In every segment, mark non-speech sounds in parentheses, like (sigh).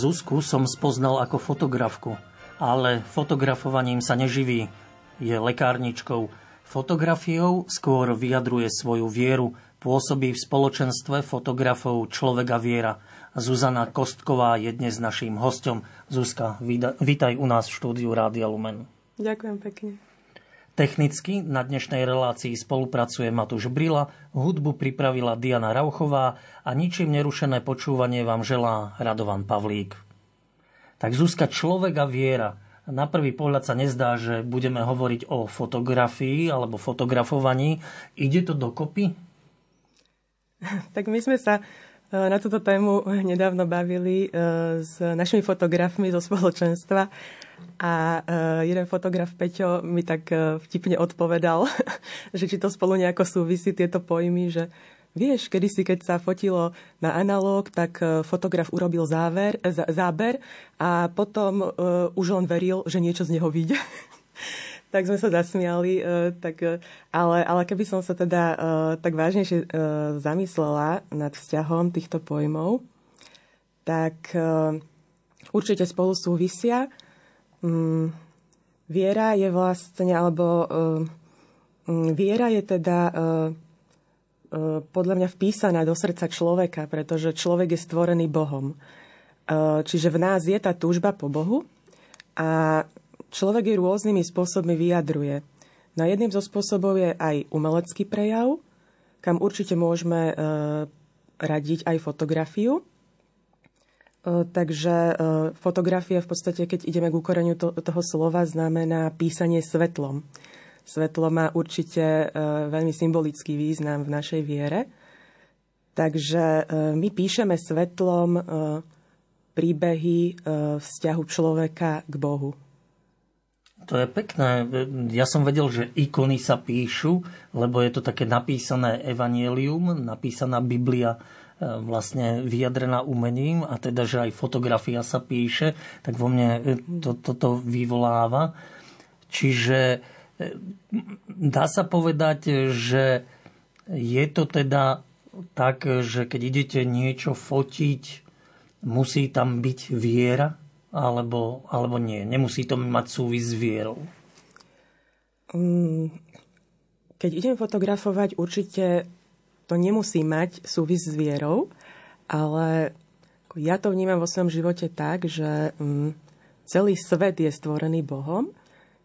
Zuzku som spoznal ako fotografku, ale fotografovaním sa neživí. Je lekárničkou. Fotografiou skôr vyjadruje svoju vieru, pôsobí v spoločenstve fotografov Človeka viera. Zuzana Kostková je dnes naším hostom. Zuzka, vítaj u nás v štúdiu Rádia Lumen. Ďakujem pekne. Technicky na dnešnej relácii spolupracuje Matúš Brila, hudbu pripravila Diana Rauchová a ničím nerušené počúvanie vám želá Radovan Pavlík. Tak Zuzka, človek a viera. Na prvý pohľad sa nezdá, že budeme hovoriť o fotografii alebo fotografovaní. Ide to dokopy? (laughs) Tak my sme sa e, na túto tému nedávno bavili e, s našimi fotografmi zo spoločenstva a uh, jeden fotograf Peťo mi tak uh, vtipne odpovedal, (laughs) že či to spolu nejako súvisí tieto pojmy, že vieš, kedysi, keď sa fotilo na analóg, tak uh, fotograf urobil záver, záber a potom už len veril, že niečo z neho vyjde. (laughs) tak sme sa zasmiali, tak, ale, ale keby som sa teda tak vážnejšie zamyslela nad vzťahom týchto pojmov, tak určite spolu súvisia mm, viera je vlastne, alebo uh, viera je teda uh, podľa mňa vpísaná do srdca človeka, pretože človek je stvorený Bohom. Čiže v nás je tá túžba po Bohu a človek ju rôznymi spôsobmi vyjadruje. No jedným zo spôsobov je aj umelecký prejav, kam určite môžeme radiť aj fotografiu. E, takže e, fotografia v podstate, keď ideme k ukoreniu toho slova, znamená písanie svetlom. Svetlo má určite e, veľmi symbolický význam v našej viere. Takže my píšeme svetlom príbehy vzťahu človeka k Bohu. To je pekné. Ja som vedel, že ikony sa píšu, lebo je to také napísané evanielium, napísaná Biblia vlastne vyjadrená umením a teda, že aj fotografia sa píše, tak vo mne e, to, toto vyvoláva. Čiže e, dá sa povedať, že je to teda tak, že keď idete niečo fotiť, musí tam byť viera, alebo, alebo nie? Nemusí to mať súvis s vierou? Mm, keď idem fotografovať, určite to nemusí mať súvis s vierou, ale ja to vnímam vo svojom živote tak, že mm, celý svet je stvorený Bohom,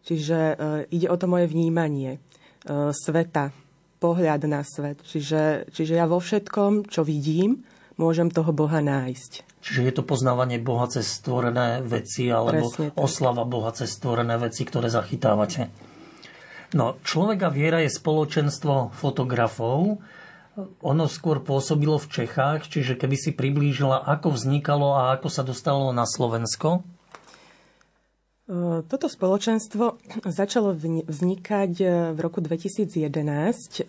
čiže e, ide o to moje vnímanie e, sveta, pohľad na svet. Čiže, čiže ja vo všetkom, čo vidím, môžem toho Boha nájsť. Čiže je to poznávanie Boha cez stvorené veci alebo oslava Boha cez stvorené veci, ktoré zachytávate. No, človeka viera je spoločenstvo fotografov, ono skôr pôsobilo v Čechách, čiže keby si priblížila, ako vznikalo a ako sa dostalo na Slovensko? E, toto spoločenstvo začalo vznikať e, v roku 2011. E,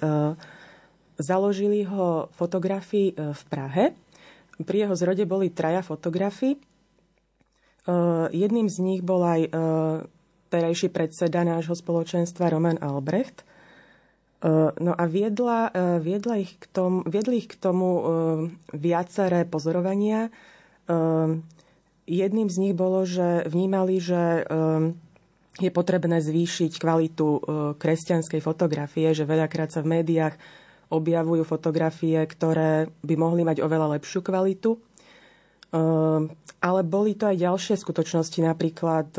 založili ho fotografi v Prahe. Pri jeho zrode boli traja fotografi. Jedným z nich bol aj terajší predseda nášho spoločenstva Roman Albrecht – no a viedla, eh, viedla ich k tomu, viedli ich k tomu eh, viaceré pozorovania. Jedným z nich bolo, že vnímali, že je potrebné zvýšiť kvalitu kresťanskej fotografie, že veľakrát sa v médiách objavujú fotografie, ktoré by mohli mať oveľa lepšiu kvalitu. Ale boli to aj ďalšie skutočnosti, napríklad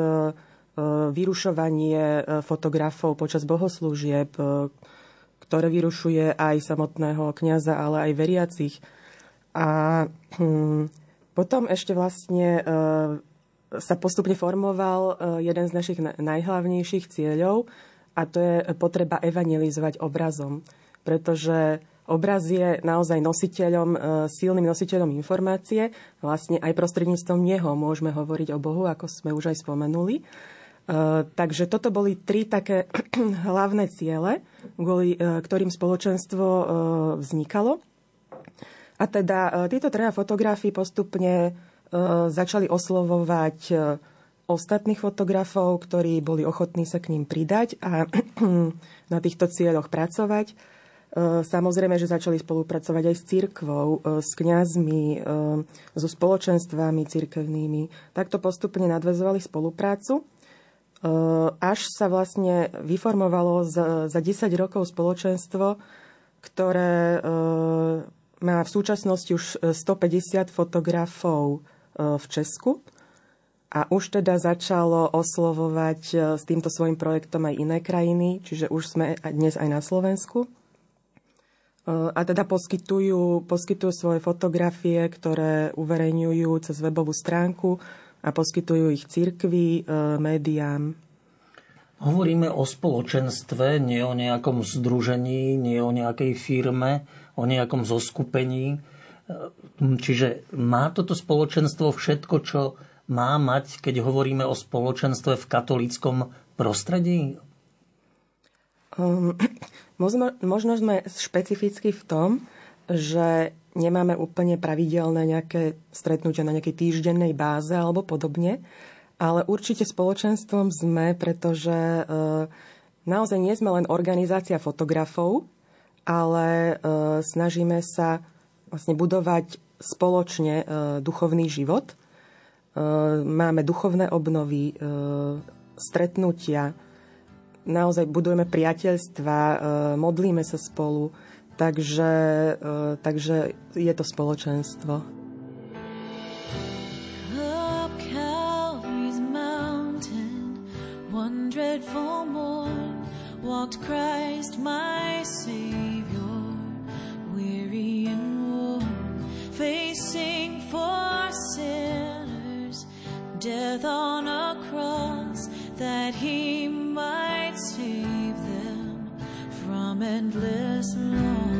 vyrušovanie fotografov počas bohoslúžieb, ktoré vyrušuje aj samotného kňaza, ale aj veriacich. A hm, potom ešte vlastne e, sa postupne formoval e, jeden z našich najhlavnejších cieľov a to je potreba evangelizovať obrazom. Pretože obraz je naozaj nositeľom, e, silným nositeľom informácie. Vlastne aj prostredníctvom neho môžeme hovoriť o Bohu, ako sme už aj spomenuli. Eh, takže toto boli tri také (clears throat) hlavné ciele, kvôli eh, ktorým spoločenstvo eh, vznikalo. A teda títo treja fotografii postupne začali oslovovať ostatných fotografov, ktorí boli ochotní sa k ním pridať a (clears throat) na týchto cieľoch pracovať. Samozrejme, že začali spolupracovať aj s církvou, s kňazmi, so spoločenstvami církevnými. Takto postupne nadvezovali spoluprácu, až sa vlastne vyformovalo za 10 rokov spoločenstvo, ktoré má v súčasnosti už 150 fotografov v Česku a už teda začalo oslovovať s týmto svojim projektom aj iné krajiny, čiže už sme dnes aj na Slovensku. A teda poskytujú, poskytujú svoje fotografie, ktoré uverejňujú cez webovú stránku a poskytujú ich cirkvi, e, médiám. Hovoríme o spoločenstve, nie o nejakom združení, nie o nejakej firme, o nejakom zoskupení. Čiže má toto spoločenstvo všetko, čo má mať, keď hovoríme o spoločenstve v katolíckom prostredí? Um, (clears throat) možno, možno sme špecificky v tom, že nemáme úplne pravidelné nejaké stretnutia na nejakej týždennej báze alebo podobne, ale určite spoločenstvom sme, pretože e, naozaj nie sme len organizácia fotografov, ale e, snažíme sa vlastne budovať spoločne e, duchovný život – máme duchovné obnovy, stretnutia, naozaj budujeme priateľstva, modlíme sa spolu, takže, takže je to spoločenstvo. dreadful morn walked Christ my Savior, weary and worn, facing for sin death on a and listen,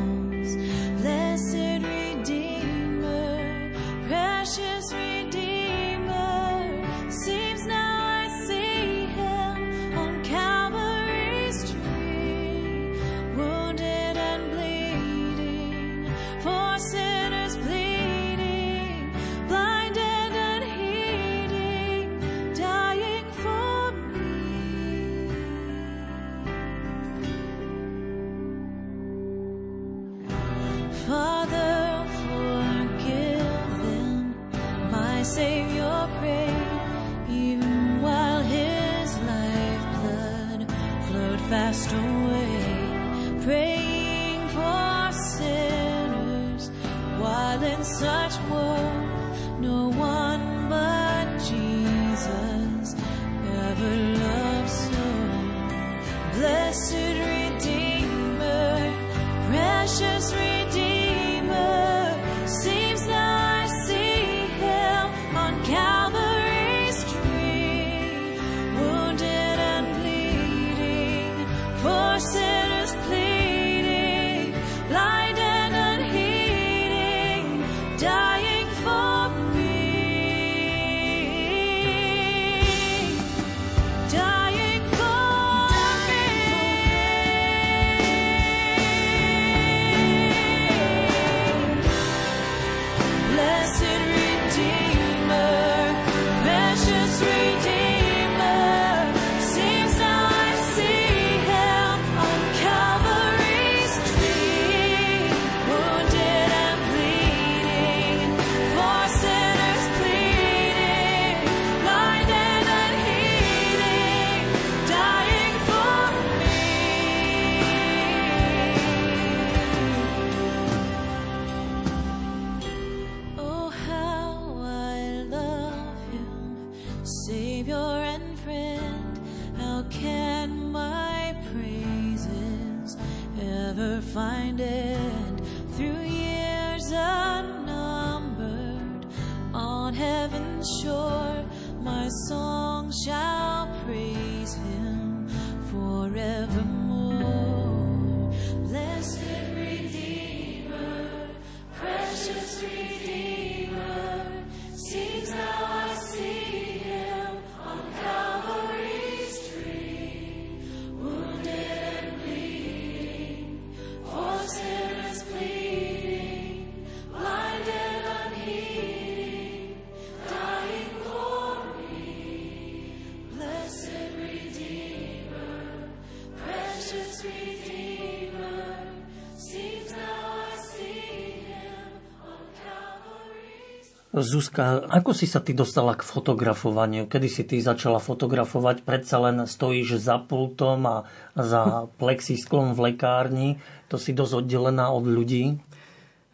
Zuzka, ako si sa ty dostala k fotografovaniu? Kedy si ty začala fotografovať? Predsa len stojíš za pultom a za plexisklom v lekárni. To si dosť oddelená od ľudí.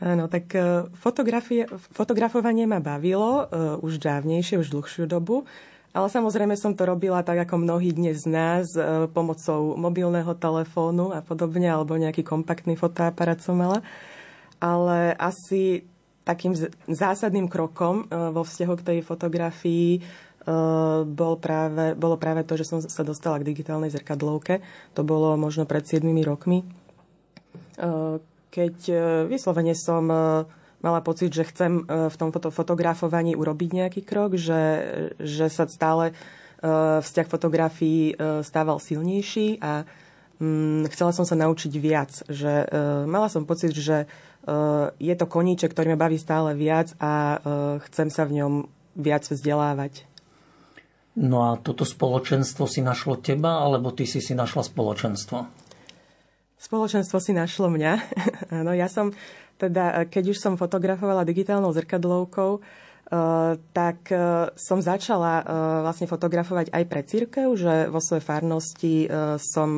Áno, tak e, fotografovanie ma bavilo uh, už dávnejšie, už dlhšiu dobu. Ale samozrejme som to robila tak, ako mnohí dnes z nás, uh, pomocou mobilného telefónu a podobne, alebo nejaký kompaktný fotoaparát som mala. Ale asi takým zásadným krokom uh, vo vzťahu k tej fotografii bol práve, bolo práve to, že som sa dostala k digitálnej zrkadlovke. To bolo možno pred 7 rokmi keď e, vyslovene som e, mala pocit, že chcem e, v tom fotografovaní urobiť nejaký krok, že, že sa stále vzťah fotografií stával silnejší a mm, chcela som sa naučiť viac. Že, mala som pocit, že je to koníček, ktorý ma baví stále viac a chcem sa v ňom viac vzdelávať. No a toto spoločenstvo si našlo teba, alebo ty si si našla spoločenstvo? Spoločenstvo si našlo mňa. (laughs) no ja som, teda, keď už som fotografovala digitálnou zrkadlovkou, Uh, tak uh, som začala vlastne fotografovať aj pre církev, že vo svojej farnosti som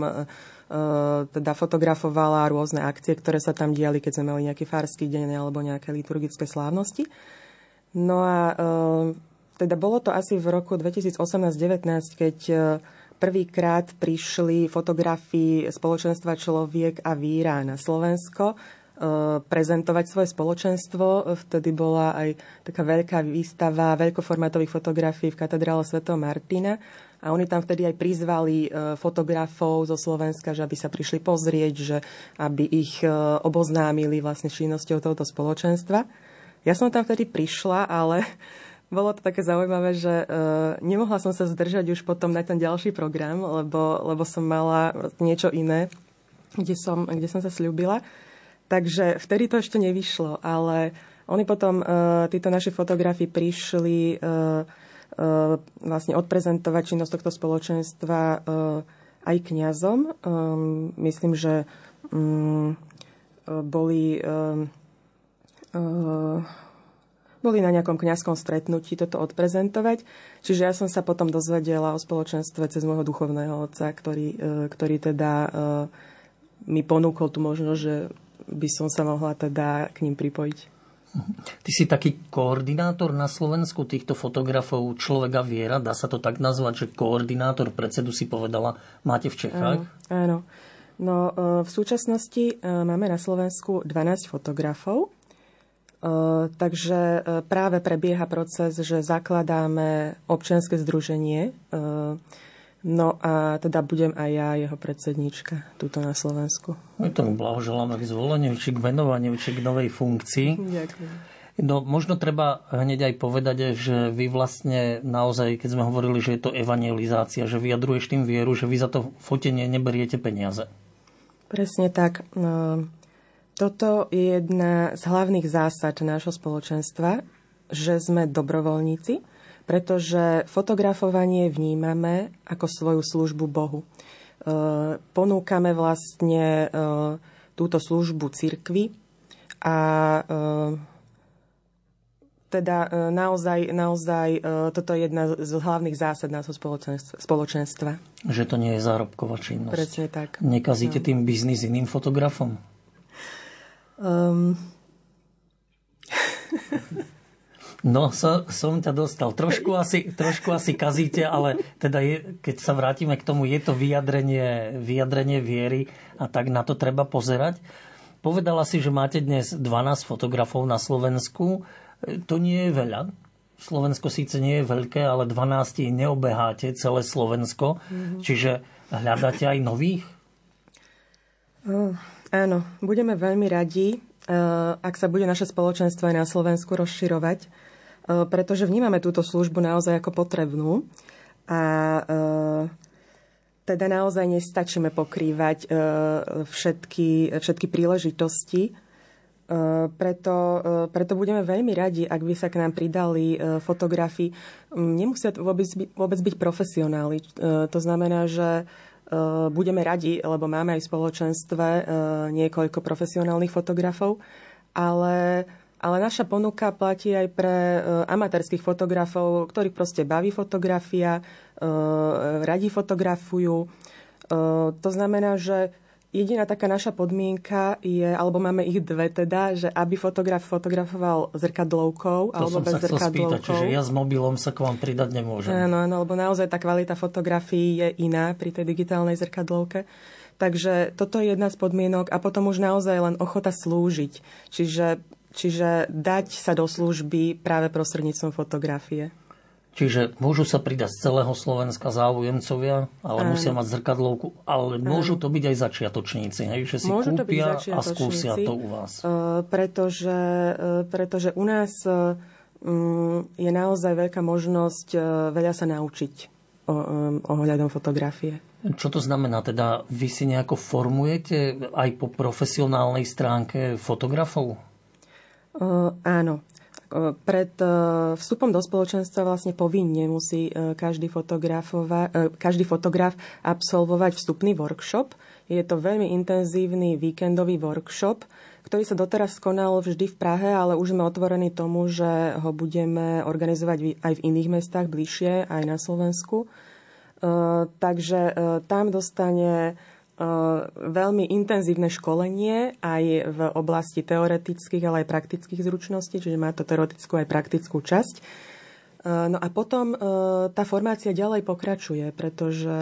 teda fotografovala rôzne akcie, ktoré sa tam diali, keď sme mali nejaký farský deň alebo nejaké liturgické slávnosti. No a teda bolo to asi v roku 2018-19, keď prvýkrát prišli fotografii spoločenstva Človek a víra na Slovensko prezentovať svoje spoločenstvo. Vtedy bola aj taká veľká výstava veľkoformátových fotografií v katedrále Sv. Martina. A oni tam vtedy aj prizvali e, fotografov zo Slovenska, že aby sa prišli pozrieť, že aby ich e, oboznámili vlastne činnosťou tohoto spoločenstva. Ja som tam vtedy prišla, ale (laughs) bolo to také zaujímavé, že uh, nemohla som sa zdržať už potom na ten ďalší program, lebo, lebo som mala niečo iné, kde som, kde som sa slúbila. Takže vtedy to ešte nevyšlo, ale oni potom, títo naši fotografi prišli vlastne odprezentovať činnosť tohto spoločenstva uh, aj kňazom. Um, myslím, že um, boli boli na nejakom kňazskom stretnutí toto odprezentovať. Čiže ja som sa potom dozvedela o spoločenstve cez môjho duchovného otca, ktorý, e, ktorý teda e, mi ponúkol tu možnosť, že by som sa mohla teda k ním pripojiť. Ty si taký koordinátor na Slovensku týchto fotografov Človeka viera, dá sa to tak nazvať, že koordinátor predsedu si povedala, máte v Čechách? Áno, áno. No, e, v súčasnosti máme na Slovensku 12 fotografov, Takže práve prebieha proces, že zakladáme občianske združenie. No a teda budem aj ja jeho predsednička tuto na Slovensku. My to blahoželáme k zvoleniu, či k menovaniu, či k novej funkcii. Ďakujem. No možno treba hneď aj povedať, že vy vlastne naozaj, keď sme hovorili, že je to evangelizácia, že vyjadruješ tým vieru, že vy za to fotenie neberiete peniaze. Presne tak. No, toto je jedna z hlavných zásad nášho spoločenstva, že sme dobrovoľníci, pretože fotografovanie vnímame ako svoju službu Bohu. E, ponúkame vlastne e, túto službu cirkvi a e, teda naozaj, naozaj toto je jedna z hlavných zásad nášho spoločenstva. Že to nie je zárobková činnosť. Presne tak. Nekazíte no. tým biznis iným fotografom? Um... (laughs) No, so, som ťa dostal. Trošku asi, trošku asi kazíte, ale teda je, keď sa vrátime k tomu, je to vyjadrenie, vyjadrenie viery a tak na to treba pozerať. Povedala si, že máte dnes 12 fotografov na Slovensku. To nie je veľa. Slovensko síce nie je veľké, ale 12 neobeháte celé Slovensko. Mm-hmm. Čiže hľadáte aj nových? Uh. Áno, budeme veľmi radi, ak sa bude naše spoločenstvo aj na Slovensku rozširovať, pretože vnímame túto službu naozaj ako potrebnú a eh, teda naozaj nestačíme pokrývať všetky, všetky príležitosti. Preto, preto budeme veľmi radi, ak by sa k nám pridali fotografi. Nemusia vôbec, vôbec byť profesionáli. To znamená, že budeme radi, lebo máme aj v spoločenstve niekoľko profesionálnych fotografov, ale Ale naša ponuka platí aj pre e, amatérských fotografov, ktorých proste baví fotografia, e, radi fotografujú. E, to znamená, že jediná taká naša podmienka je, alebo máme ich dve teda, že aby fotograf fotografoval zrkadlovkou To alebo bez chcel spýtať, zrkadlovkou. čiže ja s mobilom sa k vám pridať nemôžem. Áno, áno, lebo naozaj tá kvalita fotografií je iná pri tej digitálnej zrkadlovke. Takže toto je jedna z podmienok a potom už naozaj len ochota slúžiť. Čiže, čiže dať sa do služby práve prostredníctvom fotografie. Čiže môžu sa pridať z celého Slovenska záujemcovia, ale Áno. musia mať zrkadlovku, ale môžu to byť aj začiatočníci, hej? že si Môžu kúpia a skúsia to u vás. e, pretože, e, pretože u nás mm, je naozaj veľká možnosť veľa sa naučiť o, ohľadom fotografie. Čo to znamená? Teda vy si nejako formujete aj po profesionálnej stránke fotografov? Áno. Pred vstupom do spoločenstva vlastne povinne musí každý, každý fotograf absolvovať vstupný workshop. Je to veľmi intenzívny víkendový workshop, ktorý sa doteraz konal vždy v Prahe, ale už sme otvorení tomu, že ho budeme organizovať aj v iných mestách bližšie, aj na Slovensku. Takže tam dostane veľmi intenzívne školenie aj v oblasti teoretických, ale aj praktických zručností, čiže má to teoretickú aj praktickú časť. Uh, No a potom uh, tá formácia ďalej pokračuje, pretože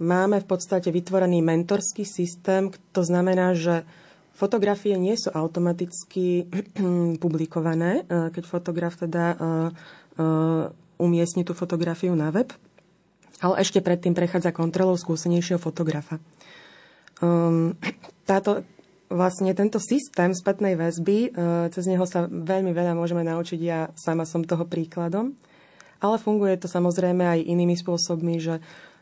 máme v podstate vytvorený mentorský systém, to znamená, že fotografie nie sú automaticky (clears throat) publikované, keď fotograf teda umiestni tú fotografiu na web, ale ešte predtým prechádza kontrolou skúsenejšieho fotografa. Um, táto, vlastne tento systém spätnej väzby, uh, cez neho sa veľmi veľa môžeme naučiť, ja sama som toho príkladom, ale funguje to samozrejme aj inými spôsobmi, že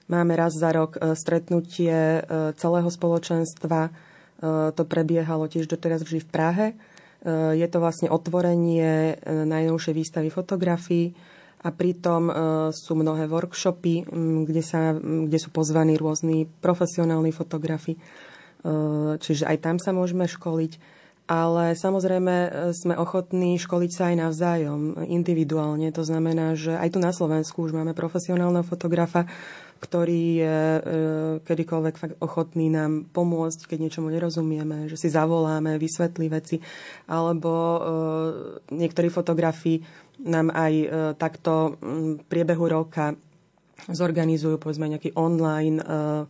máme raz za rok uh, stretnutie uh, celého spoločenstva, to prebiehalo tiež doteraz vždy v Prahe. Je to vlastne otvorenie najnovšej výstavy fotografií, a pritom e, sú mnohé workshopy, kde, sa, kde sú pozvaní rôzni profesionálni fotografi. E, čiže aj tam sa môžeme školiť. Ale samozrejme e, sme ochotní školiť sa aj navzájom, individuálne. To znamená, že aj tu na Slovensku už máme profesionálneho fotografa, ktorý je e, kedykoľvek fakt ochotný nám pomôcť, keď niečomu nerozumieme, že si zavoláme, vysvetlí veci. Alebo e, niektorí fotografi nám aj e, takto v priebehu roka zorganizujú povedzme nejaký online e, e,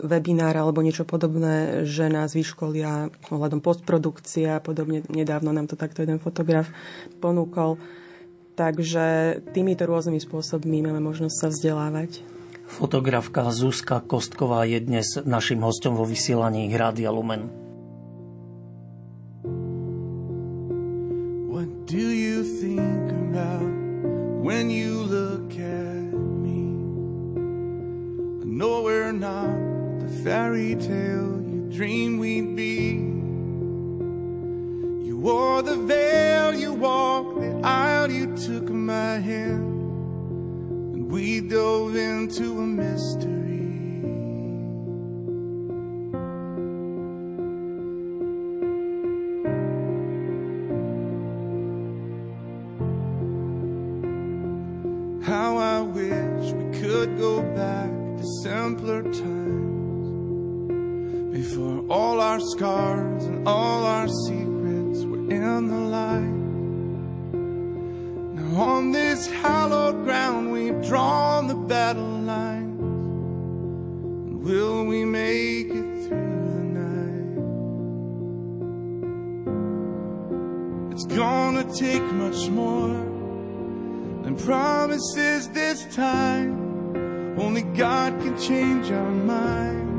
webinár alebo niečo podobné, že nás vyškolia ohľadom postprodukcie a podobne. Nedávno nám to takto jeden fotograf ponúkol. Takže týmito rôznymi spôsobmi máme možnosť sa vzdelávať. Fotografka Zuzka Kostková je dnes našim hostom vo vysielaní Rádia Lumen. What do you think about when you Know we're not the fairy tale you dreamed we'd be. You wore the veil, you walked the aisle, you took my hand, and we dove into a mystery. Simpler times before all our scars and all our secrets were in the light. Now, on this hallowed ground, we've drawn the battle lines. And will we make it through the night? It's gonna take much more than promises this time. Only God can change our minds.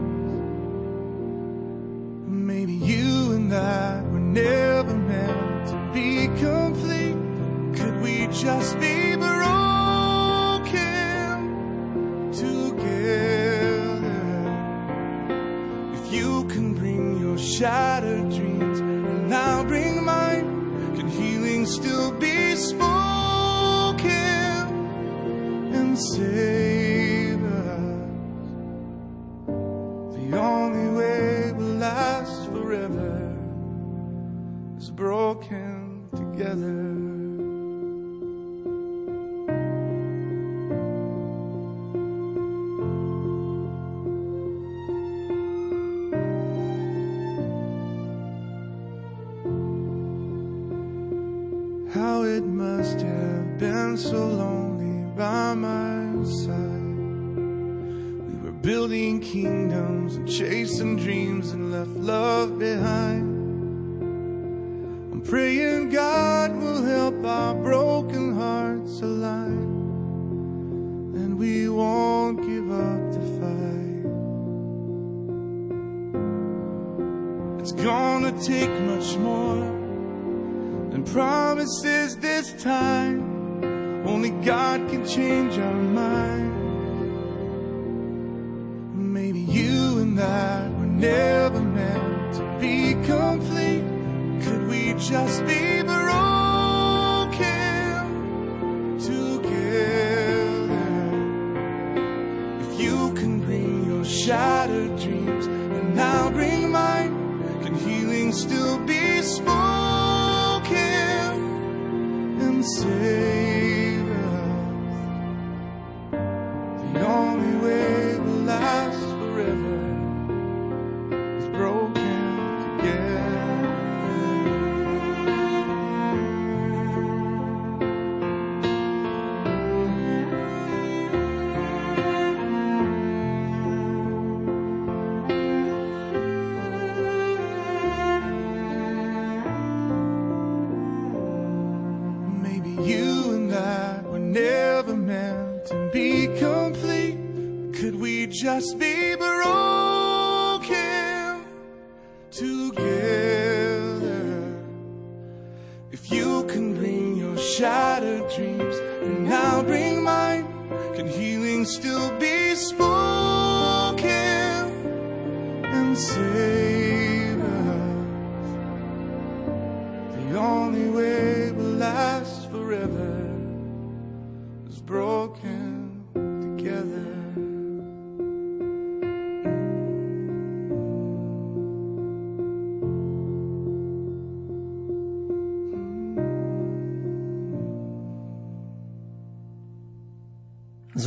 Maybe you and I were never meant to be complete. Could we just be broken together? If you can bring your shattered together.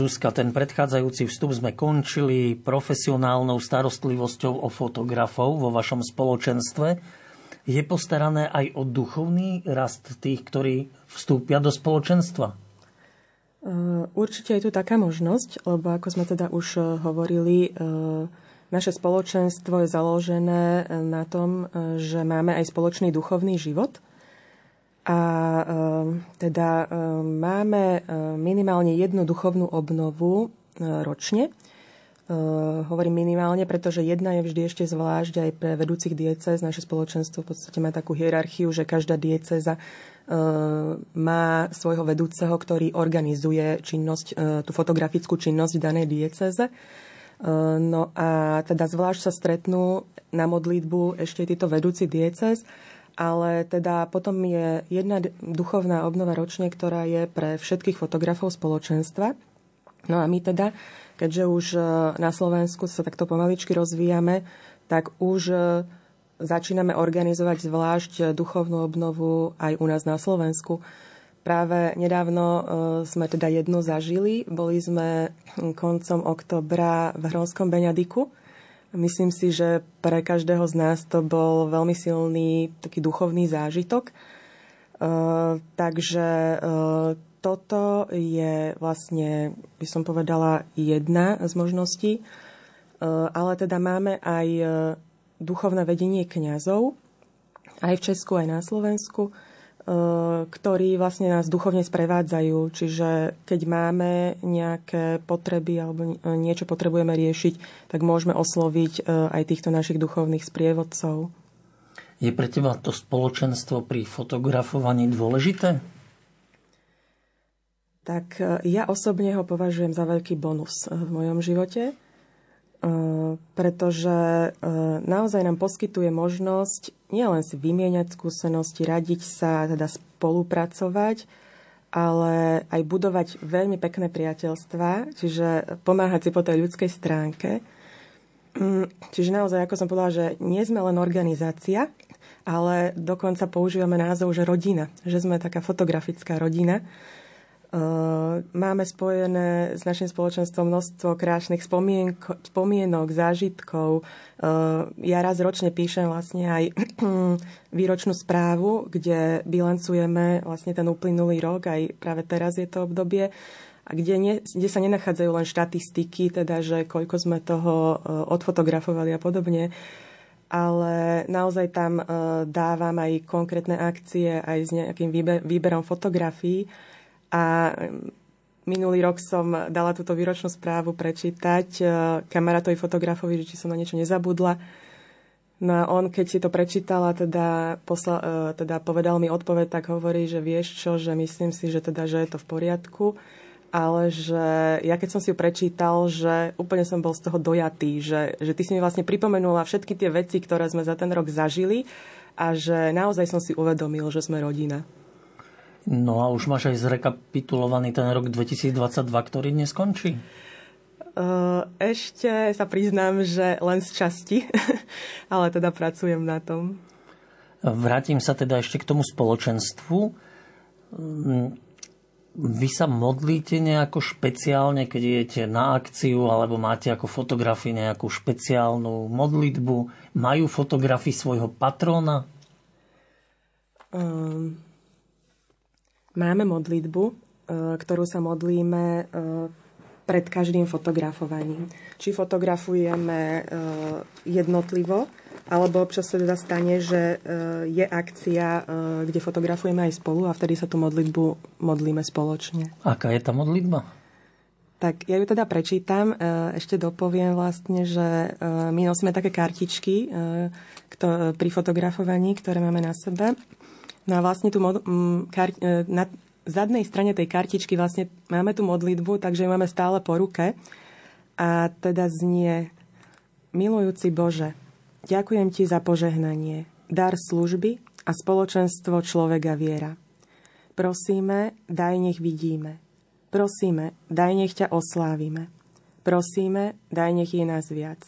Zuzka, ten predchádzajúci vstup sme končili profesionálnou starostlivosťou o fotografov vo vašom spoločenstve. Je postarané aj o duchovný rast tých, ktorí vstúpia do spoločenstva? Určite je tu taká možnosť, lebo ako sme teda už e, hovorili, e, naše spoločenstvo je založené na tom, e, že máme aj spoločný duchovný život. A teda máme minimálne jednu duchovnú obnovu ročne. Hovorím minimálne, pretože jedna je vždy ešte zvlášť aj pre vedúcich diecez. Naše spoločenstvo v podstate má takú hierarchiu, že každá dieceza má svojho vedúceho, ktorý organizuje činnosť, tú fotografickú činnosť danej dieceze. No a teda zvlášť sa stretnú na modlitbu ešte títo vedúci diecez, ale teda potom je jedna duchovná obnova ročne, ktorá je pre všetkých fotografov spoločenstva. No a my teda, keďže už na Slovensku sa takto pomaličky rozvíjame, tak už začíname organizovať zvlášť duchovnú obnovu aj u nás na Slovensku. Práve nedávno sme teda jednu zažili. Boli sme koncom oktobra v Hronskom Beňadiku. Myslím si, že pre každého z nás to bol veľmi silný taký duchovný zážitok. Takže toto je vlastne, by som povedala, jedna z možností. Ale teda máme aj duchovné vedenie kňazov, aj v Česku, aj na Slovensku, ktorí vlastne nás duchovne sprevádzajú. Čiže keď máme nejaké potreby alebo niečo potrebujeme riešiť, tak môžeme osloviť aj týchto našich duchovných sprievodcov. Je pre teba to spoločenstvo pri fotografovaní dôležité? Tak ja osobne ho považujem za veľký bonus v mojom živote pretože naozaj nám poskytuje možnosť nielen si vymieňať skúsenosti, radiť sa, teda spolupracovať, ale aj budovať veľmi pekné priateľstva, čiže pomáhať si po tej ľudskej stránke. Mm, čiže naozaj, ako som povedala, že nie sme len organizácia, ale dokonca používame názov, že rodina, že sme taká fotografická rodina. Máme spojené s našim spoločenstvom množstvo krásnych spomienok, zážitkov. Ja raz ročne píšem vlastne aj (clears throat) výročnú správu, kde bilancujeme vlastne ten uplynulý rok, aj práve teraz je to obdobie a kde, nie, kde sa nenachádzajú len štatistiky, teda, že koľko sme toho odfotografovali a podobne, ale naozaj tam dávam aj konkrétne akcie aj s nejakým výber, výberom fotografií a minulý rok som dala túto výročnú správu prečítať e, kamarátovi fotografovi, či som na niečo nezabudla. No a on, keď si to prečítala, teda, posla, e, teda povedal mi odpoveď, tak hovorí, že vieš čo, že myslím si, že teda, že je to v poriadku, ale že ja keď som si ju prečítal, že úplne som bol z toho dojatý, že, že ty si mi vlastne pripomenula všetky tie veci, ktoré sme za ten rok zažili a že naozaj som si uvedomil, že sme rodina. No a už máš aj zrekapitulovaný ten rok 2022, ktorý dnes končí? Ešte sa priznám, že len z časti, (laughs) ale teda pracujem na tom. Vrátim sa teda ešte k tomu spoločenstvu. Vy sa modlíte nejako špeciálne, keď idete na akciu, alebo máte ako fotografii nejakú špeciálnu modlitbu? Majú fotografii svojho patróna? Um, Máme modlitbu, e, ktorú sa modlíme e, pred každým fotografovaním. Či fotografujeme e, jednotlivo, alebo občas sa teda stane, že je akcia, kde fotografujeme aj spolu a vtedy sa tú modlitbu modlíme spoločne. Aká je tá modlitba? Tak ja ju teda prečítam. Ešte dopoviem vlastne, že my nosíme také kartičky pri fotografovaní, ktoré máme na sebe. No a vlastne tu mod- m, kar- e, na zadnej strane tej kartičky vlastne máme tú modlitbu, takže ju máme stále po ruke. A teda znie Milujúci Bože, ďakujem Ti za požehnanie, dar služby a spoločenstvo človeka viera. Prosíme, daj nech vidíme. Prosíme, daj nech ťa oslávime. Prosíme, daj nech je nás viac.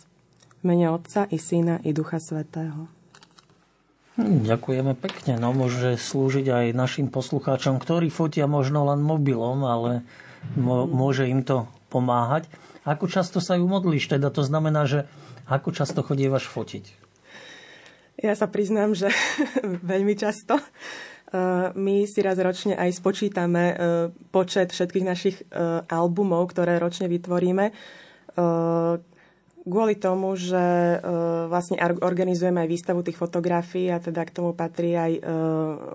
V mene Otca i Syna i Ducha Svetého. Ďakujeme pekne. No môže slúžiť aj našim poslucháčom, ktorí fotia možno len mobilom, ale môže im to pomáhať. Ako často sa ju modlíš? Teda to znamená, že ako často chodívaš fotiť? Ja sa priznám, že (laughs) veľmi často. Uh, my si raz ročne aj spočítame uh, počet všetkých našich uh, albumov, ktoré ročne vytvoríme kvôli tomu, že uh, vlastne organizujeme aj výstavu tých fotografií a teda k tomu patrí aj uh,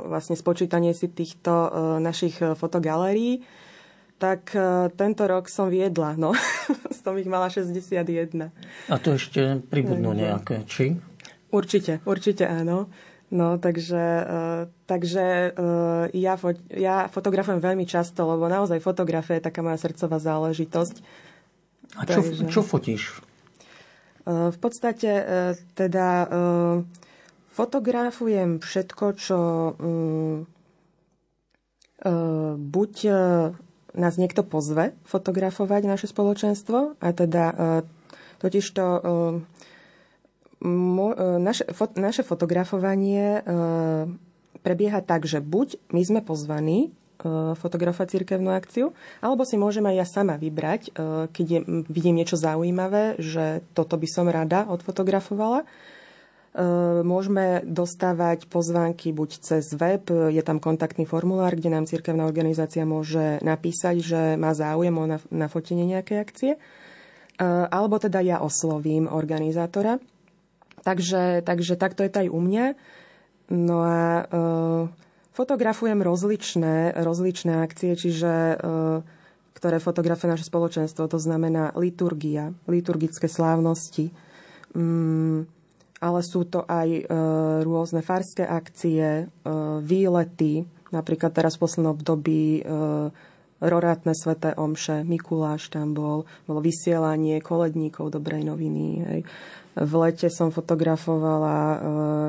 vlastne spočítanie si týchto uh, našich fotogalérií, tak uh, tento rok som viedla, no. (laughs) som ich mala 61. A to ešte pribudnú nejaké, či? Určite, určite áno. No, takže, uh, takže uh, ja, fo- ja fotografujem veľmi často, lebo naozaj fotografia je taká moja srdcová záležitosť. A čo, takže... čo fotíš? Eh, v podstate eh, teda eh, fotografujem všetko, čo mm, buď nás niekto pozve fotografovať naše spoločenstvo a teda totižto naše, naše fotografovanie prebieha tak, že buď my sme pozvaní E, fotografovať cirkevnú akciu, alebo si môžem aj ja sama vybrať, e, keď je, vidím niečo zaujímavé, že toto by som rada odfotografovala. E, môžeme dostávať pozvánky buď cez web, je tam kontaktný formulár, kde nám cirkevná organizácia môže napísať, že má záujem o nafotenie nejakej akcie, alebo teda ja oslovím organizátora. Takže, takže takto je to aj u mňa. No a Fotografujem rozličné, rozličné akcie, čiže e, ktoré fotografuje naše spoločenstvo, to znamená liturgia, liturgické slávnosti, mm, ale sú to aj e, rôzne farské akcie, e, výlety, napríklad teraz v poslednom období rorátne sveté omše, Mikuláš tam bol, bolo vysielanie koledníkov dobrej noviny. Hej. V lete som fotografovala, eh,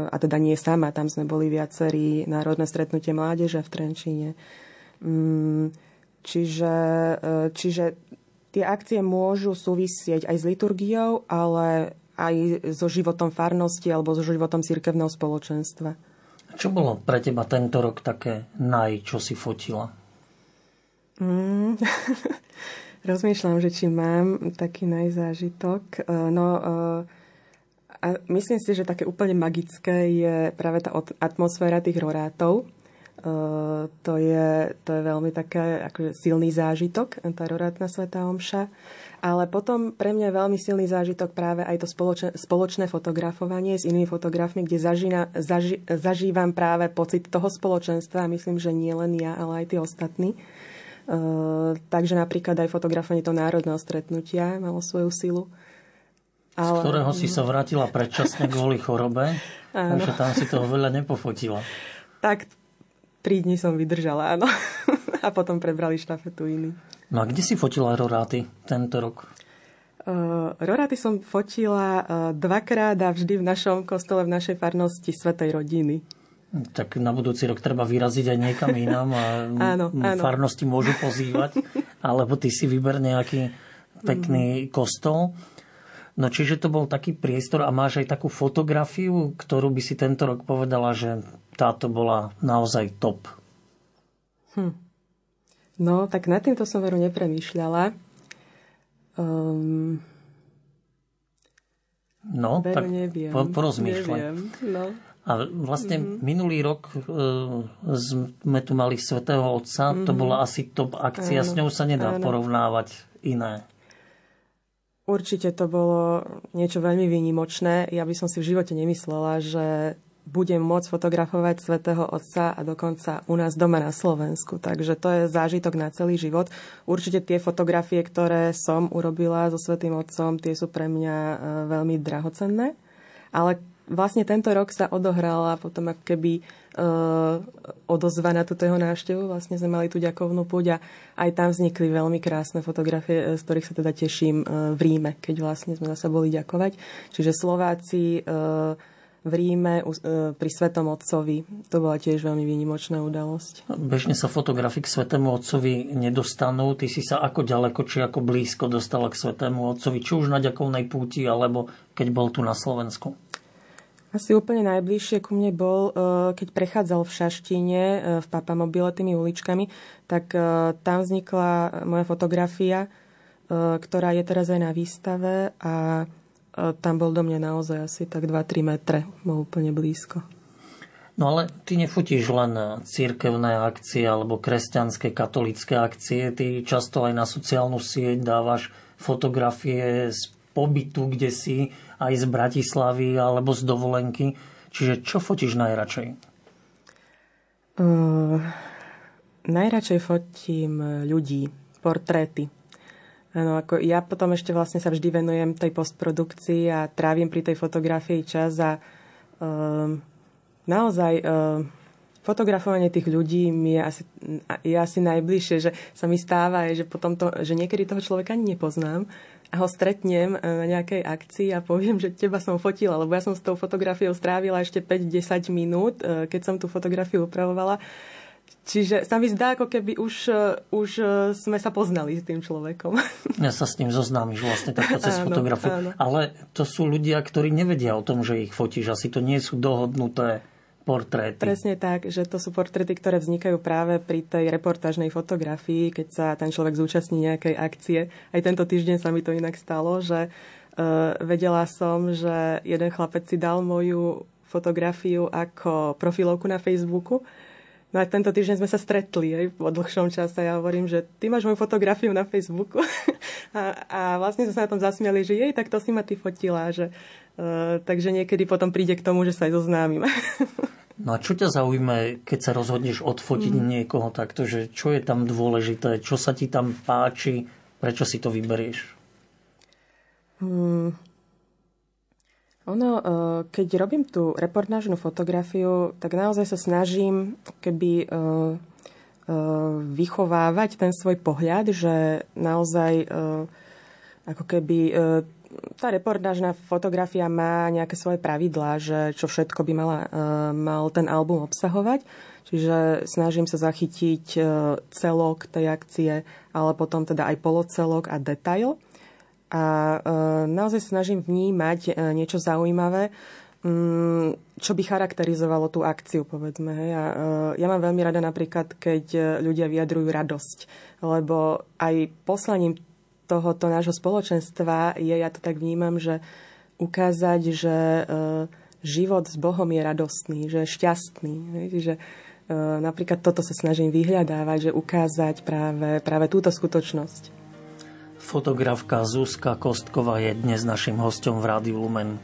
a teda nie sama, tam sme boli viacerí, Národné stretnutie mládeže v Trenčíne. Mm, čiže, eh, čiže tie akcie môžu súvisieť aj s liturgiou, ale aj so životom farnosti alebo so životom cirkevného spoločenstva. Čo bolo pre teba tento rok také naj, čo si fotila? Mm. (laughs) Rozmýšľam, že či mám taký najzážitok. No, a myslím si, že také úplne magické je práve tá atmosféra tých rorátov Uh, to, je, to je veľmi také akože silný zážitok, tá rorátna Sveta Omša. Ale potom pre mňa je veľmi silný zážitok práve aj to spoločné, spoločné fotografovanie s inými fotografmi, kde zažína, zaži, zažívam práve pocit toho spoločenstva. Myslím, že nie len ja, ale aj tí ostatní. Uh, takže napríklad aj fotografovanie toho národného stretnutia malo svoju silu. Ale, z ktorého si sa vrátila predčasne kvôli chorobe, (laughs) takže tam si toho veľa nepofotila. Tak Tri dni som vydržala, áno. (laughs) a potom prebrali štafetu iní. No a kde si fotila roráty tento rok? Uh, roráty som fotila uh, dvakrát a vždy v našom kostole, v našej farnosti Svetej rodiny. Tak na budúci rok treba vyraziť aj niekam inám a (laughs) áno, áno. farnosti môžu pozývať, alebo ty si vyber nejaký pekný mm. kostol. No čiže to bol taký priestor a máš aj takú fotografiu, ktorú by si tento rok povedala, že táto bola naozaj top. Hm. No, tak nad týmto som veru nepremýšľala. Um, no, veru tak neviem. Po, porozmýšľaj. Neviem, no. A vlastne mm-hmm. minulý rok e, sme tu mali Svetého Otca, mm-hmm. to mhm. bola asi top akcia, áno, s ňou sa nedá áno. porovnávať iné. Určite to bolo niečo veľmi výnimočné. Ja by som si v živote nemyslela, že budem môcť fotografovať svätého Otca a dokonca u nás doma na Slovensku. Takže to je zážitok na celý život. Určite tie fotografie, ktoré som urobila so Svetým Otcom, tie sú pre mňa e, veľmi drahocenné. Ale vlastne tento rok sa odohrala potom ako keby odozva na túto jeho návštevu. Vlastne sme mali tú ďakovnú púť a aj tam vznikli veľmi krásne fotografie, z ktorých sa teda teším uh, v Ríme, keď vlastne sme zase boli ďakovať. Čiže Slováci v Ríme e, pri Svetom Otcovi. To bola tiež veľmi výnimočná udalosť. Bežne sa fotografii k Svetému Otcovi nedostanú. Ty si sa ako ďaleko či ako blízko dostala k Svetému Otcovi, či už na ďakovnej púti, alebo keď bol tu na Slovensku? Asi úplne najbližšie ku mne bol, e, keď prechádzal v Šaštine, e, v Papamobile tými uličkami, tak tam vznikla moja fotografia, ktorá je teraz aj na výstave a tam bol do mňa naozaj asi tak 2-3 metre, bol úplne blízko. No ale ty nefotíš len církevné akcie alebo kresťanské, katolické akcie, ty často aj na sociálnu sieť dávaš fotografie z pobytu, kde si, aj z Bratislavy alebo z dovolenky. Čiže čo fotíš najradšej? Uh, najradšej fotím ľudí, portréty. Áno, ako ja potom ešte vlastne sa vždy venujem tej postprodukcii a trávim pri tej fotografii čas a um, naozaj um, fotografovanie tých ľudí mi je asi, je asi najbližšie, že sa mi stáva, že, potom to, že niekedy toho človeka ani nepoznám ho stretnem e, na nejakej akcii a poviem, že teba som fotila, lebo ja som s tou fotografiou strávila ešte 5-10 minút, e, keď som tú fotografiu upravovala Čiže sa mi zdá, ako keby už, e, už sme sa poznali s tým človekom. (laughs) Ja sa s ním zoznámiš vlastne takto cez. Áno. Ale to sú ľudia, ktorí nevedia o tom, že ich fotíš. Asi to nie sú dohodnuté portréty. Presne tak, že to sú portréty, ktoré vznikajú práve pri tej reportážnej fotografii, keď sa ten človek zúčastní nejakej akcie. Aj tento týždeň sa mi to inak stalo, že uh, vedela som, že jeden chlapec si dal moju fotografiu ako profilovku na Facebooku No a tento týždeň sme sa stretli aj po dlhšom čase. Ja hovorím, že ty máš moju fotografiu na Facebooku. (laughs) a, a vlastne sme sa na tom zasmiali, že jej, tak to si ma ty fotila. Že, uh, takže niekedy potom príde k tomu, že sa aj zoznámim. (laughs) no a čo ťa zaujíma, keď sa rozhodneš odfotiť mm. niekoho takto, že čo je tam dôležité, čo sa ti tam páči, prečo si to vyberieš? Hmm. Ono, e, keď robím tú reportážnu fotografiu, tak naozaj sa snažím keby e, vychovávať ten svoj pohľad, že naozaj ako keby tá reportážna fotografia má nejaké svoje pravidlá, že čo všetko by mala, mal ten album obsahovať. Čiže snažím sa zachytiť celok tej akcie, ale potom teda aj polocelok a detail. a naozaj snažím vnímať niečo zaujímavé, mm, čo by charakterizovalo tú akciu, povedzme. Hej. A, ja mám veľmi rada napríklad, keď ľudia vyjadrujú radosť, lebo aj poslaním tohoto nášho spoločenstva je, ja to tak vnímam, že ukázať, že život s Bohom je radostný, že je šťastný. Hej. Že napríklad toto sa snažím vyhľadávať, že ukázať práve, práve túto skutočnosť. Fotografka Zuzka Kostková je dnes našim hostom v Rádiu Lumen.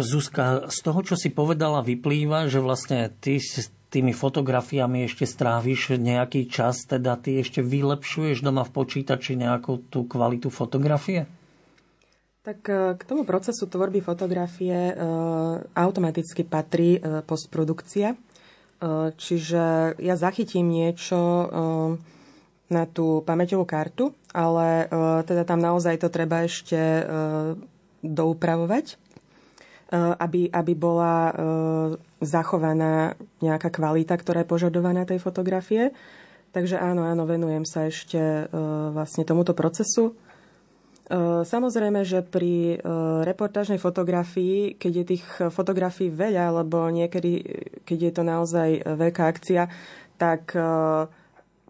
Zuzka, z toho, čo si povedala, vyplýva, že vlastne ty s tými fotografiami ešte stráviš nejaký čas, teda ty ešte vylepšuješ doma v počítači nejakú tú kvalitu fotografie? Tak e, k tomu procesu tvorby fotografie e, automaticky patrí e, postprodukcia. Čiže ja zachytím niečo na tú pamäťovú kartu, ale teda tam naozaj to treba ešte doupravovať aby, aby bola eh, zachovaná nejaká kvalita, ktorá je požadovaná tej fotografie. Takže áno, áno, venujem sa ešte eh, vlastne tomuto procesu. Samozrejme, že pri reportážnej fotografii, keď je tých fotografií veľa, alebo niekedy, keď je to naozaj veľká akcia, tak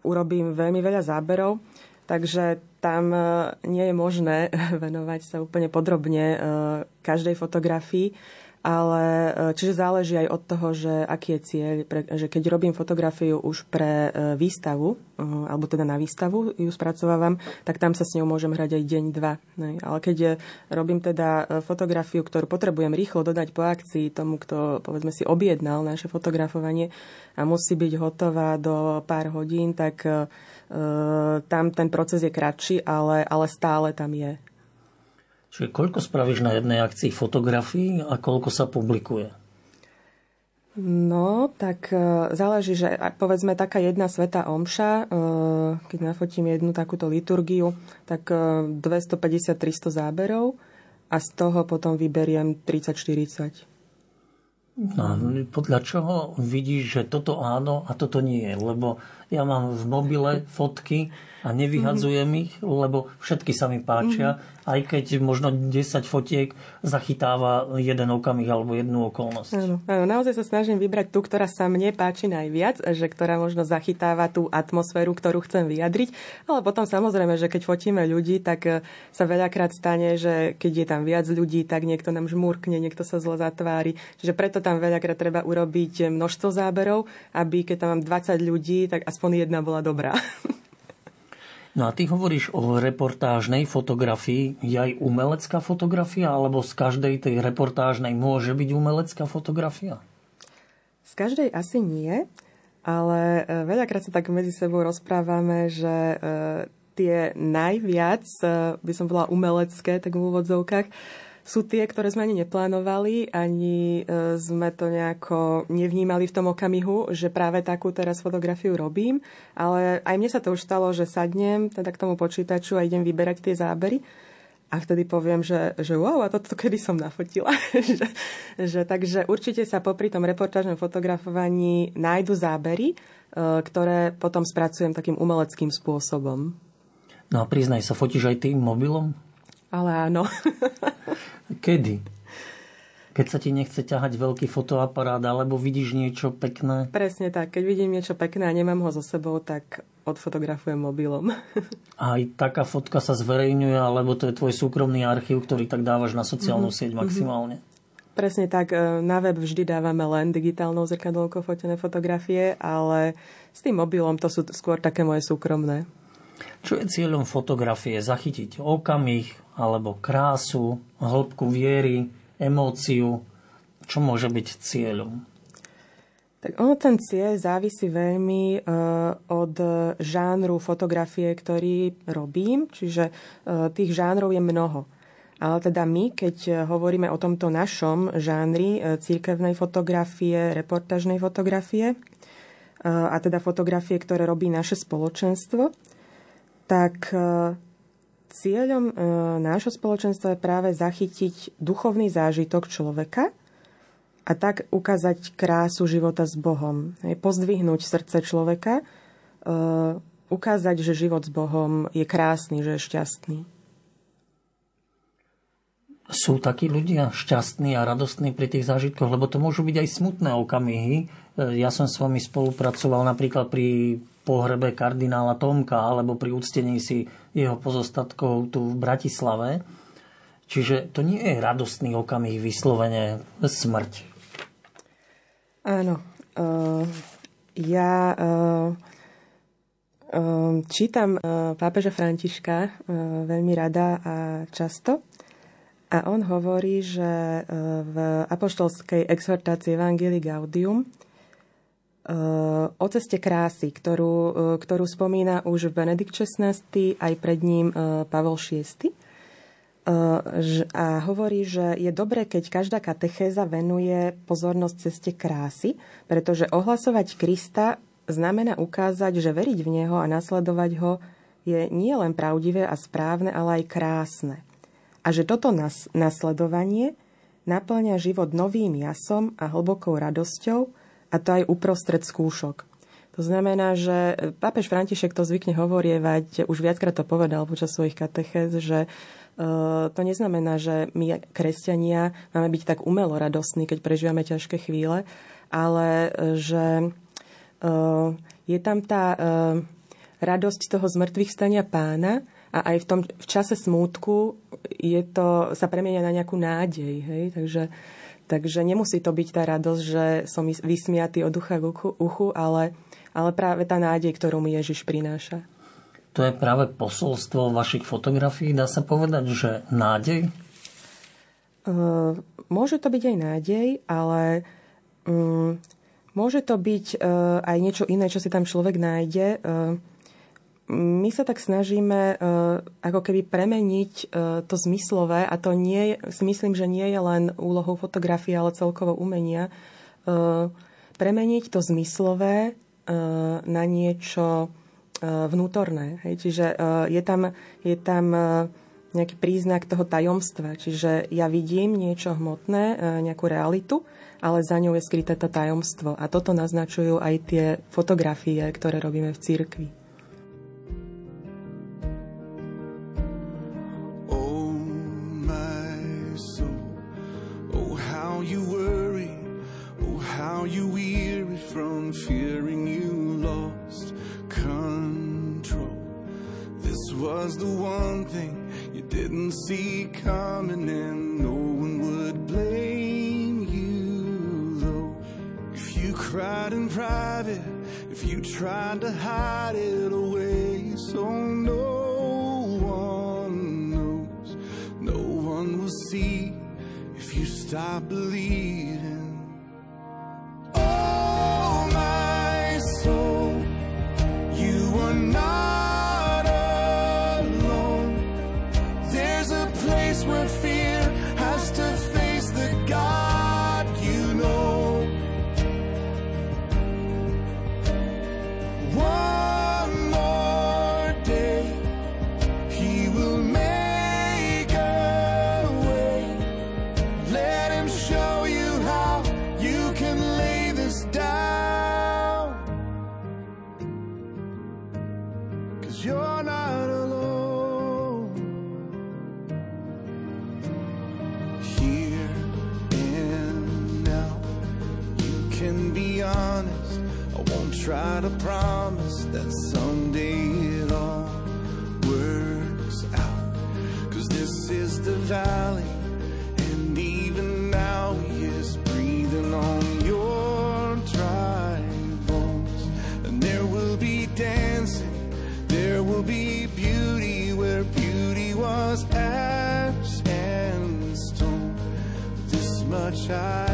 urobím veľmi veľa záberov. Takže tam nie je možné (laughs) venovať sa úplne podrobne každej fotografii, ale e, čiže záleží aj od toho, že aký je cieľ, pre, že keď robím fotografiu už pre e, výstavu, e, alebo teda na výstavu ju spracovávam, tak tam sa s ňou môžem hrať aj deň, dva. Ale keď robím teda fotografiu, ktorú potrebujem rýchlo dodať po akcii tomu, kto povedzme si objednal naše fotografovanie a musí byť hotová do pár hodín, tak tam ten proces je kratší, ale, ale stále tam je. Čiže koľko spravíš na jednej akcii fotografií a koľko sa publikuje? No, tak e, záleží, že povedzme taká jedna sveta omša, e, keď nafotím jednu takúto liturgiu, tak 250-300 e, záberov a z toho potom vyberiem 30-40. No, podľa čoho vidíš, že toto áno a toto nie? Lebo ja mám v mobile fotky a nevyhadzujem ich, lebo všetky sa mi páčia, mm-hmm. aj keď možno 10 fotiek zachytáva jeden okamih alebo jednu okolnosť. Áno, áno, naozaj sa snažím vybrať tú, ktorá sa mne páči najviac, že ktorá možno zachytáva tú atmosféru, ktorú chcem vyjadriť, ale potom samozrejme, že keď fotíme ľudí, tak e, sa veľakrát stane, že keď je tam viac ľudí, tak niekto nám žmurkne, niekto sa zle zatvári. Čiže preto tam veľakrát treba urobiť množstvo záberov, aby keď tam mám 20 ľudí, tak aspoň jedna bola dobrá. (laughs) No a ty hovoríš o reportážnej fotografii. Je aj umelecká fotografia, alebo z každej tej reportážnej môže byť umelecká fotografia? Z každej asi nie, ale e, veľakrát sa tak medzi sebou rozprávame, že e, tie najviac, e, by som bola umelecké, tak v úvodzovkách, sú tie, ktoré sme ani neplánovali, ani e, sme to nejako nevnímali v tom okamihu, že práve takú teraz fotografiu robím. Ale aj mne sa to už stalo, že sadnem teda k tomu počítaču a idem vyberať tie zábery. A vtedy poviem, že, že wow, a toto kedy som nafotila. (laughs) že, že, takže určite sa popri tom reportážnom fotografovaní nájdu zábery, e, ktoré potom spracujem takým umeleckým spôsobom. No a priznaj sa, fotíš aj tým mobilom? Ale áno. Kedy? Keď sa ti nechce ťahať veľký fotoaparát, alebo vidíš niečo pekné? Presne tak. Keď vidím niečo pekné a nemám ho so sebou, tak odfotografujem mobilom. A aj taká fotka sa zverejňuje, alebo to je tvoj súkromný archív, ktorý tak dávaš na sociálnu mm-hmm. sieť maximálne? Presne tak. E, na web vždy dávame len digitálnou zrkadlovkou fotené fotografie, ale s tým mobilom to sú skôr také moje súkromné. Čo je cieľom fotografie? Zachytiť okamih, alebo krásu, hĺbku viery, emóciu. Čo môže byť cieľom? Tak ono ten cieľ závisí veľmi uh, od žánru fotografie, ktorý robím, čiže uh, tých žánrov je mnoho. Ale teda my, keď hovoríme o tomto našom žánri uh, církevnej fotografie, reportážnej fotografie, a teda fotografie, ktoré robí naše spoločenstvo, tak Cieľom e, nášho spoločenstva je práve zachytiť duchovný zážitok človeka a tak ukázať krásu života s Bohom. Pozdvihnúť srdce človeka, e, ukázať, že život s Bohom je krásny, že je šťastný. Sú takí ľudia šťastní a radostní pri tých zážitkoch, lebo to môžu byť aj smutné okamihy. E, ja som s vami spolupracoval napríklad pri pohrebe kardinála Tomka alebo pri úctení si jeho pozostatkov tu v Bratislave. Čiže to nie je radostný okamih vyslovene smrť. Áno. Uh, ja uh, čítam uh, pápeža Františka uh, veľmi rada a často. A on hovorí, že uh, v apoštolskej exhortácii Evangelii Gaudium o ceste krásy, ktorú, e, ktorú spomína už Benedikt XVI, aj pred ním e, Pavol VI. E, a hovorí, že je dobré, keď každá katechéza venuje pozornosť ceste krásy, pretože ohlasovať Krista znamená ukázať, že veriť v Neho a nasledovať ho je nielen pravdivé a správne, ale aj krásne. A že toto nas- nasledovanie naplňa život novým jasom a hlbokou radosťou, a to aj uprostred skúšok. To znamená, že pápež František to zvykne hovorievať, už viackrát to povedal počas svojich katechéz, že e, to neznamená, že my, kresťania, máme byť tak umelo radostní, keď prežívame ťažké chvíle, ale e, že e, je tam tá radosť toho zmrtvých stania pána a aj v tom v čase smútku je to, sa premienia na nejakú nádej. Hej? Takže Takže nemusí to byť tá radosť, že som vysmiatý od ducha k uchu, ale, ale práve tá nádej, ktorú mi Ježiš prináša. To je práve posolstvo vašich fotografií, dá sa povedať, že nádej? Uh, môže to byť aj nádej, ale um, môže to byť uh, aj niečo iné, čo si tam človek nájde. Uh, my sa tak snažíme uh, ako keby premeniť uh, to zmyslové a to nie, si myslím, že nie je len úlohou fotografie, ale celkovo umenia. Uh, premeniť to zmyslové na niečo vnútorné. Hej? Čiže je tam, je tam nejaký príznak toho tajomstva. Čiže ja vidím niečo hmotné, nejakú realitu, ale za ňou je skryté to tajomstvo. A toto naznačujú aj tie fotografie, ktoré robíme v cirkvi. You tried to hide it away so no one knows. No one will see if you stop believing this is the valley, and even now he is breathing on your dry bones. And there will be dancing, there will be beauty where beauty was ash and stone. This much I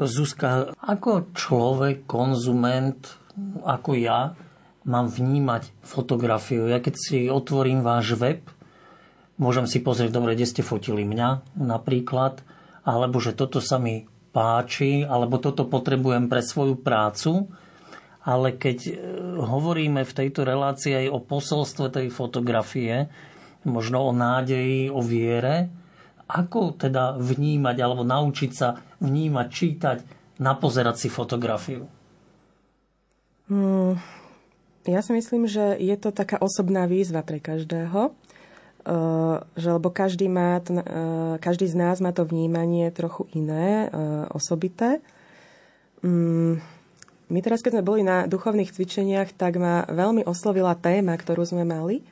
Zuzka, ako človek, konzument, ako ja, mám vnímať fotografiu? Ja keď si otvorím váš web, môžem si pozrieť, dobre, kde ste fotili mňa napríklad, alebo že toto sa mi páči, alebo toto potrebujem pre svoju prácu. Ale keď e, hovoríme v tejto relácii aj o posolstve tej fotografie, možno o nádeji, o viere, ako teda vnímať alebo naučiť sa vnímať, čítať, napozerať si fotografiu? Hmm, ja si myslím, že je to taká osobná výzva pre každého. Eh, že lebo každý, má eh, každý z nás má to vnímanie trochu iné, eh, osobité. Mm, my teraz, keď sme boli na duchovných cvičeniach, tak ma veľmi oslovila téma, ktorú sme mali.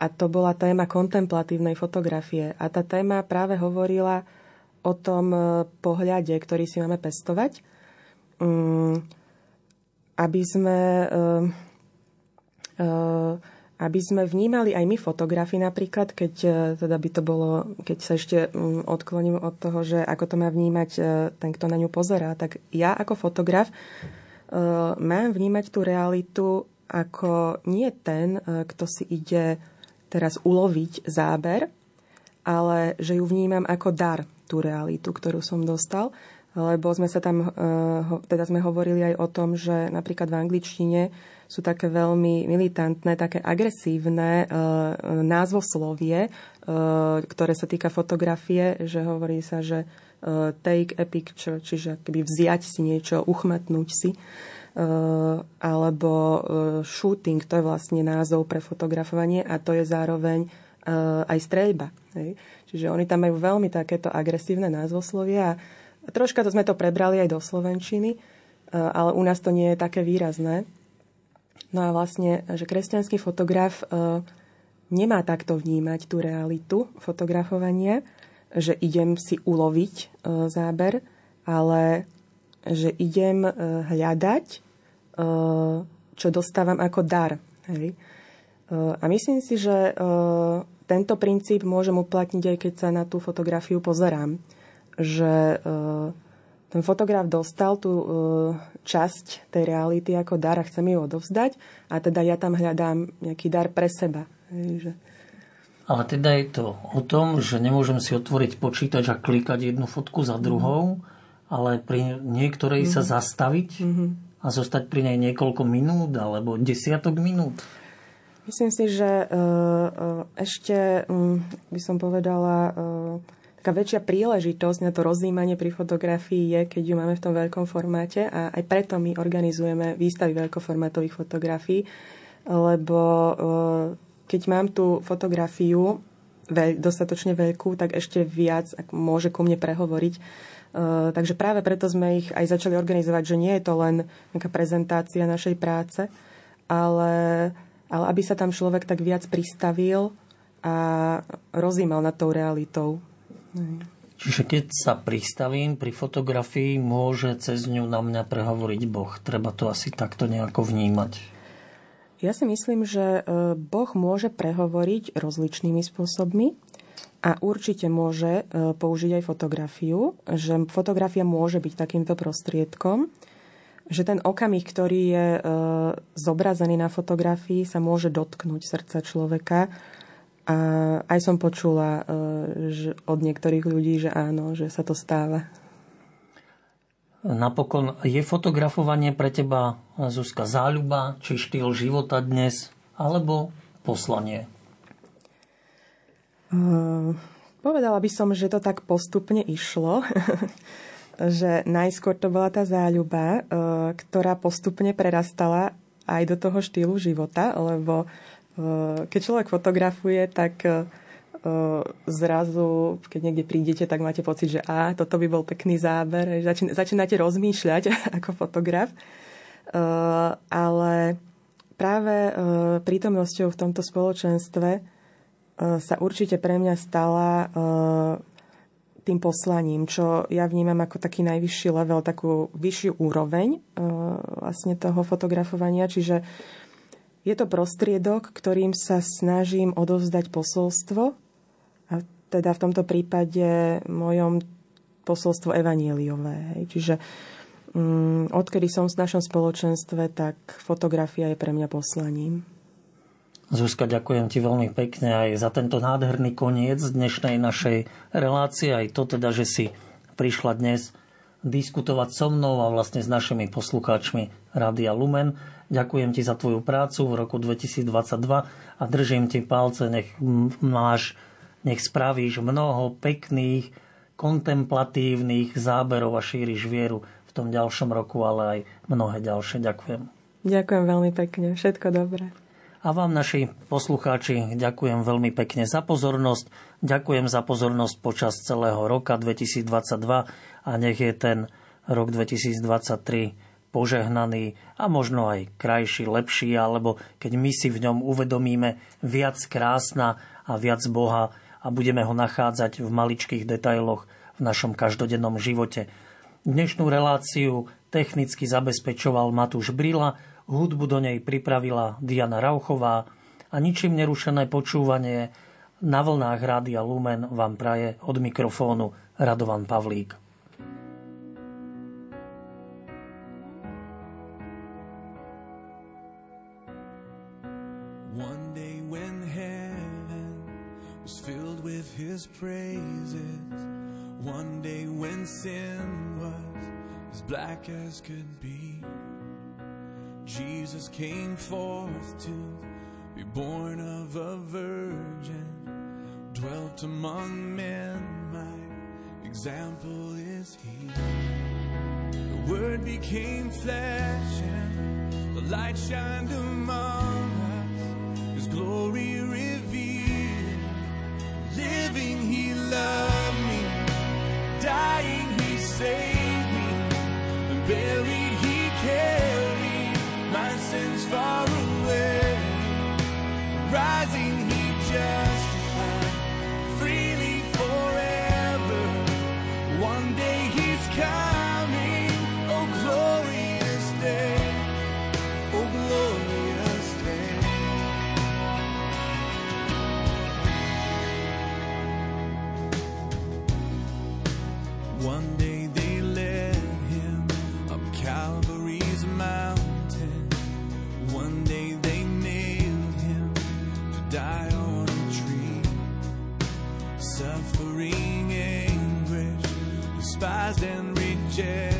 A to bola téma kontemplatívnej fotografie. A tá téma práve hovorila o tom pohľade, ktorý si máme pestovať. Mm, aby sme aby sme vnímali aj my fotografii napríklad, keď, e, teda by to bolo, keď sa ešte mm, odkloním od toho, že ako to má vnímať e, ten, kto na ňu pozerá, tak ja ako fotograf e, mám vnímať tú realitu ako nie ten, kto si ide teraz uloviť záber, ale že ju vnímam ako dar, tú realitu, ktorú som dostal lebo sme sa tam, teda sme hovorili aj o tom, že napríklad v angličtine sú také veľmi militantné, také agresívne e, názvoslovie, e, ktoré sa týka fotografie, že hovorí sa, že take a picture, čiže keby vziať si niečo, uchmatnúť si, alebo shooting, to je vlastne názov pre fotografovanie a to je zároveň aj streľba. Čiže oni tam majú veľmi takéto agresívne názvoslovia a troška to sme to prebrali aj do Slovenčiny, ale u nás to nie je také výrazné. No a vlastne, že kresťanský fotograf e, nemá takto vnímať tú realitu fotografovania, že idem si uloviť e, záber, ale že idem e, hľadať, čo dostávam ako dar. Hej. A myslím si, že tento princíp môžem uplatniť aj keď sa na tú fotografiu pozerám. Že ten fotograf dostal tú uh, časť tej reality ako dar a chcem ju odovzdať a teda ja tam hľadám nejaký dar pre seba. Že... Ale teda je to o tom, že nemôžem si otvoriť počítač a klikať jednu fotku za druhou, mm-hmm. ale pri niektorej mm-hmm. sa mhm. zastaviť mm-hmm. a zostať pri nej niekoľko minút alebo desiatok minút. Myslím si, že uh, uh, ešte um, by som povedala uh, taká väčšia príležitosť na to rozjímanie pri fotografii je, keď ju máme v tom veľkom formáte a aj preto my organizujeme výstavy veľkoformátových fotografií, lebo keď mám tú fotografiu veľ, dostatočne veľkú, tak ešte viac môže ku mne prehovoriť. Takže práve preto sme ich aj začali organizovať, že nie je to len nejaká prezentácia našej práce, ale, ale aby sa tam človek tak viac pristavil a rozímal nad tou realitou. Čiže keď sa pristavím pri fotografii, môže cez ňu na mňa prehovoriť Boh. Treba to asi takto nejako vnímať. Ja si myslím, že e, Boh môže prehovoriť rozličnými spôsobmi a určite môže e, použiť aj fotografiu, že fotografia môže byť takýmto prostriedkom, že ten okamih, ktorý je e, zobrazený na fotografii, sa môže dotknúť srdca človeka a aj som počula e, že od niektorých ľudí, že áno, že sa to stáva. Napokon, je fotografovanie pre teba, Zuzka, záľuba, či štýl života dnes, alebo poslanie? Uh, povedala by som, že to tak postupne išlo. (laughs) že najskôr to bola tá záľuba, uh, ktorá postupne prerastala aj do toho štýlu života, lebo Eh, keď človek fotografuje, tak eh, zrazu, keď niekde prídete, tak máte pocit, že a, toto by bol pekný záber. Začínate rozmýšľať (laughs) ako fotograf. Ale práve prítomnosťou v tomto spoločenstve sa určite pre mňa stala tým poslaním, čo ja vnímam ako taký najvyšší level, takú vyššiu úroveň vlastne toho fotografovania. Čiže je to prostriedok, ktorým sa snažím odovzdať posolstvo, a teda v tomto prípade mojom posolstvo evanieliové. Čiže um, odkedy som v našom spoločenstve, tak fotografia je pre mňa poslaním. Zuzka, ďakujem ti veľmi pekne aj za tento nádherný koniec dnešnej našej relácie, aj to teda, že si prišla dnes diskutovať so mnou a vlastne s našimi poslucháčmi Rádia Lumen. Ďakujem ti za tvoju prácu v roku 2022 a držím ti palce, nech máš, nech spravíš mnoho pekných, kontemplatívnych záberov a šíriš vieru v tom ďalšom roku, ale aj mnohé ďalšie. Ďakujem. Ďakujem veľmi pekne. Všetko dobré. A vám, naši poslucháči, ďakujem veľmi pekne za pozornosť. Ďakujem za pozornosť počas celého roka 2022 a nech je ten rok 2023 požehnaný a možno aj krajší, lepší, alebo keď my si v ňom uvedomíme viac krásna a viac Boha a budeme ho nachádzať v maličkých detailoch v našom každodennom živote. Dnešnú reláciu technicky zabezpečoval Matúš Brila, Hudbu do nej pripravila Diana Rauchová a ničím nerušené počúvanie na vlnách Rádia Lumen vám praje od mikrofónu Radovan Pavlík. His praises One day when sin was as black as could be Jesus came forth to be born of a virgin, dwelt among men, my example is he. The word became flesh and the light shined among us, his glory revealed. Living he loved me, dying he saved me, and buried and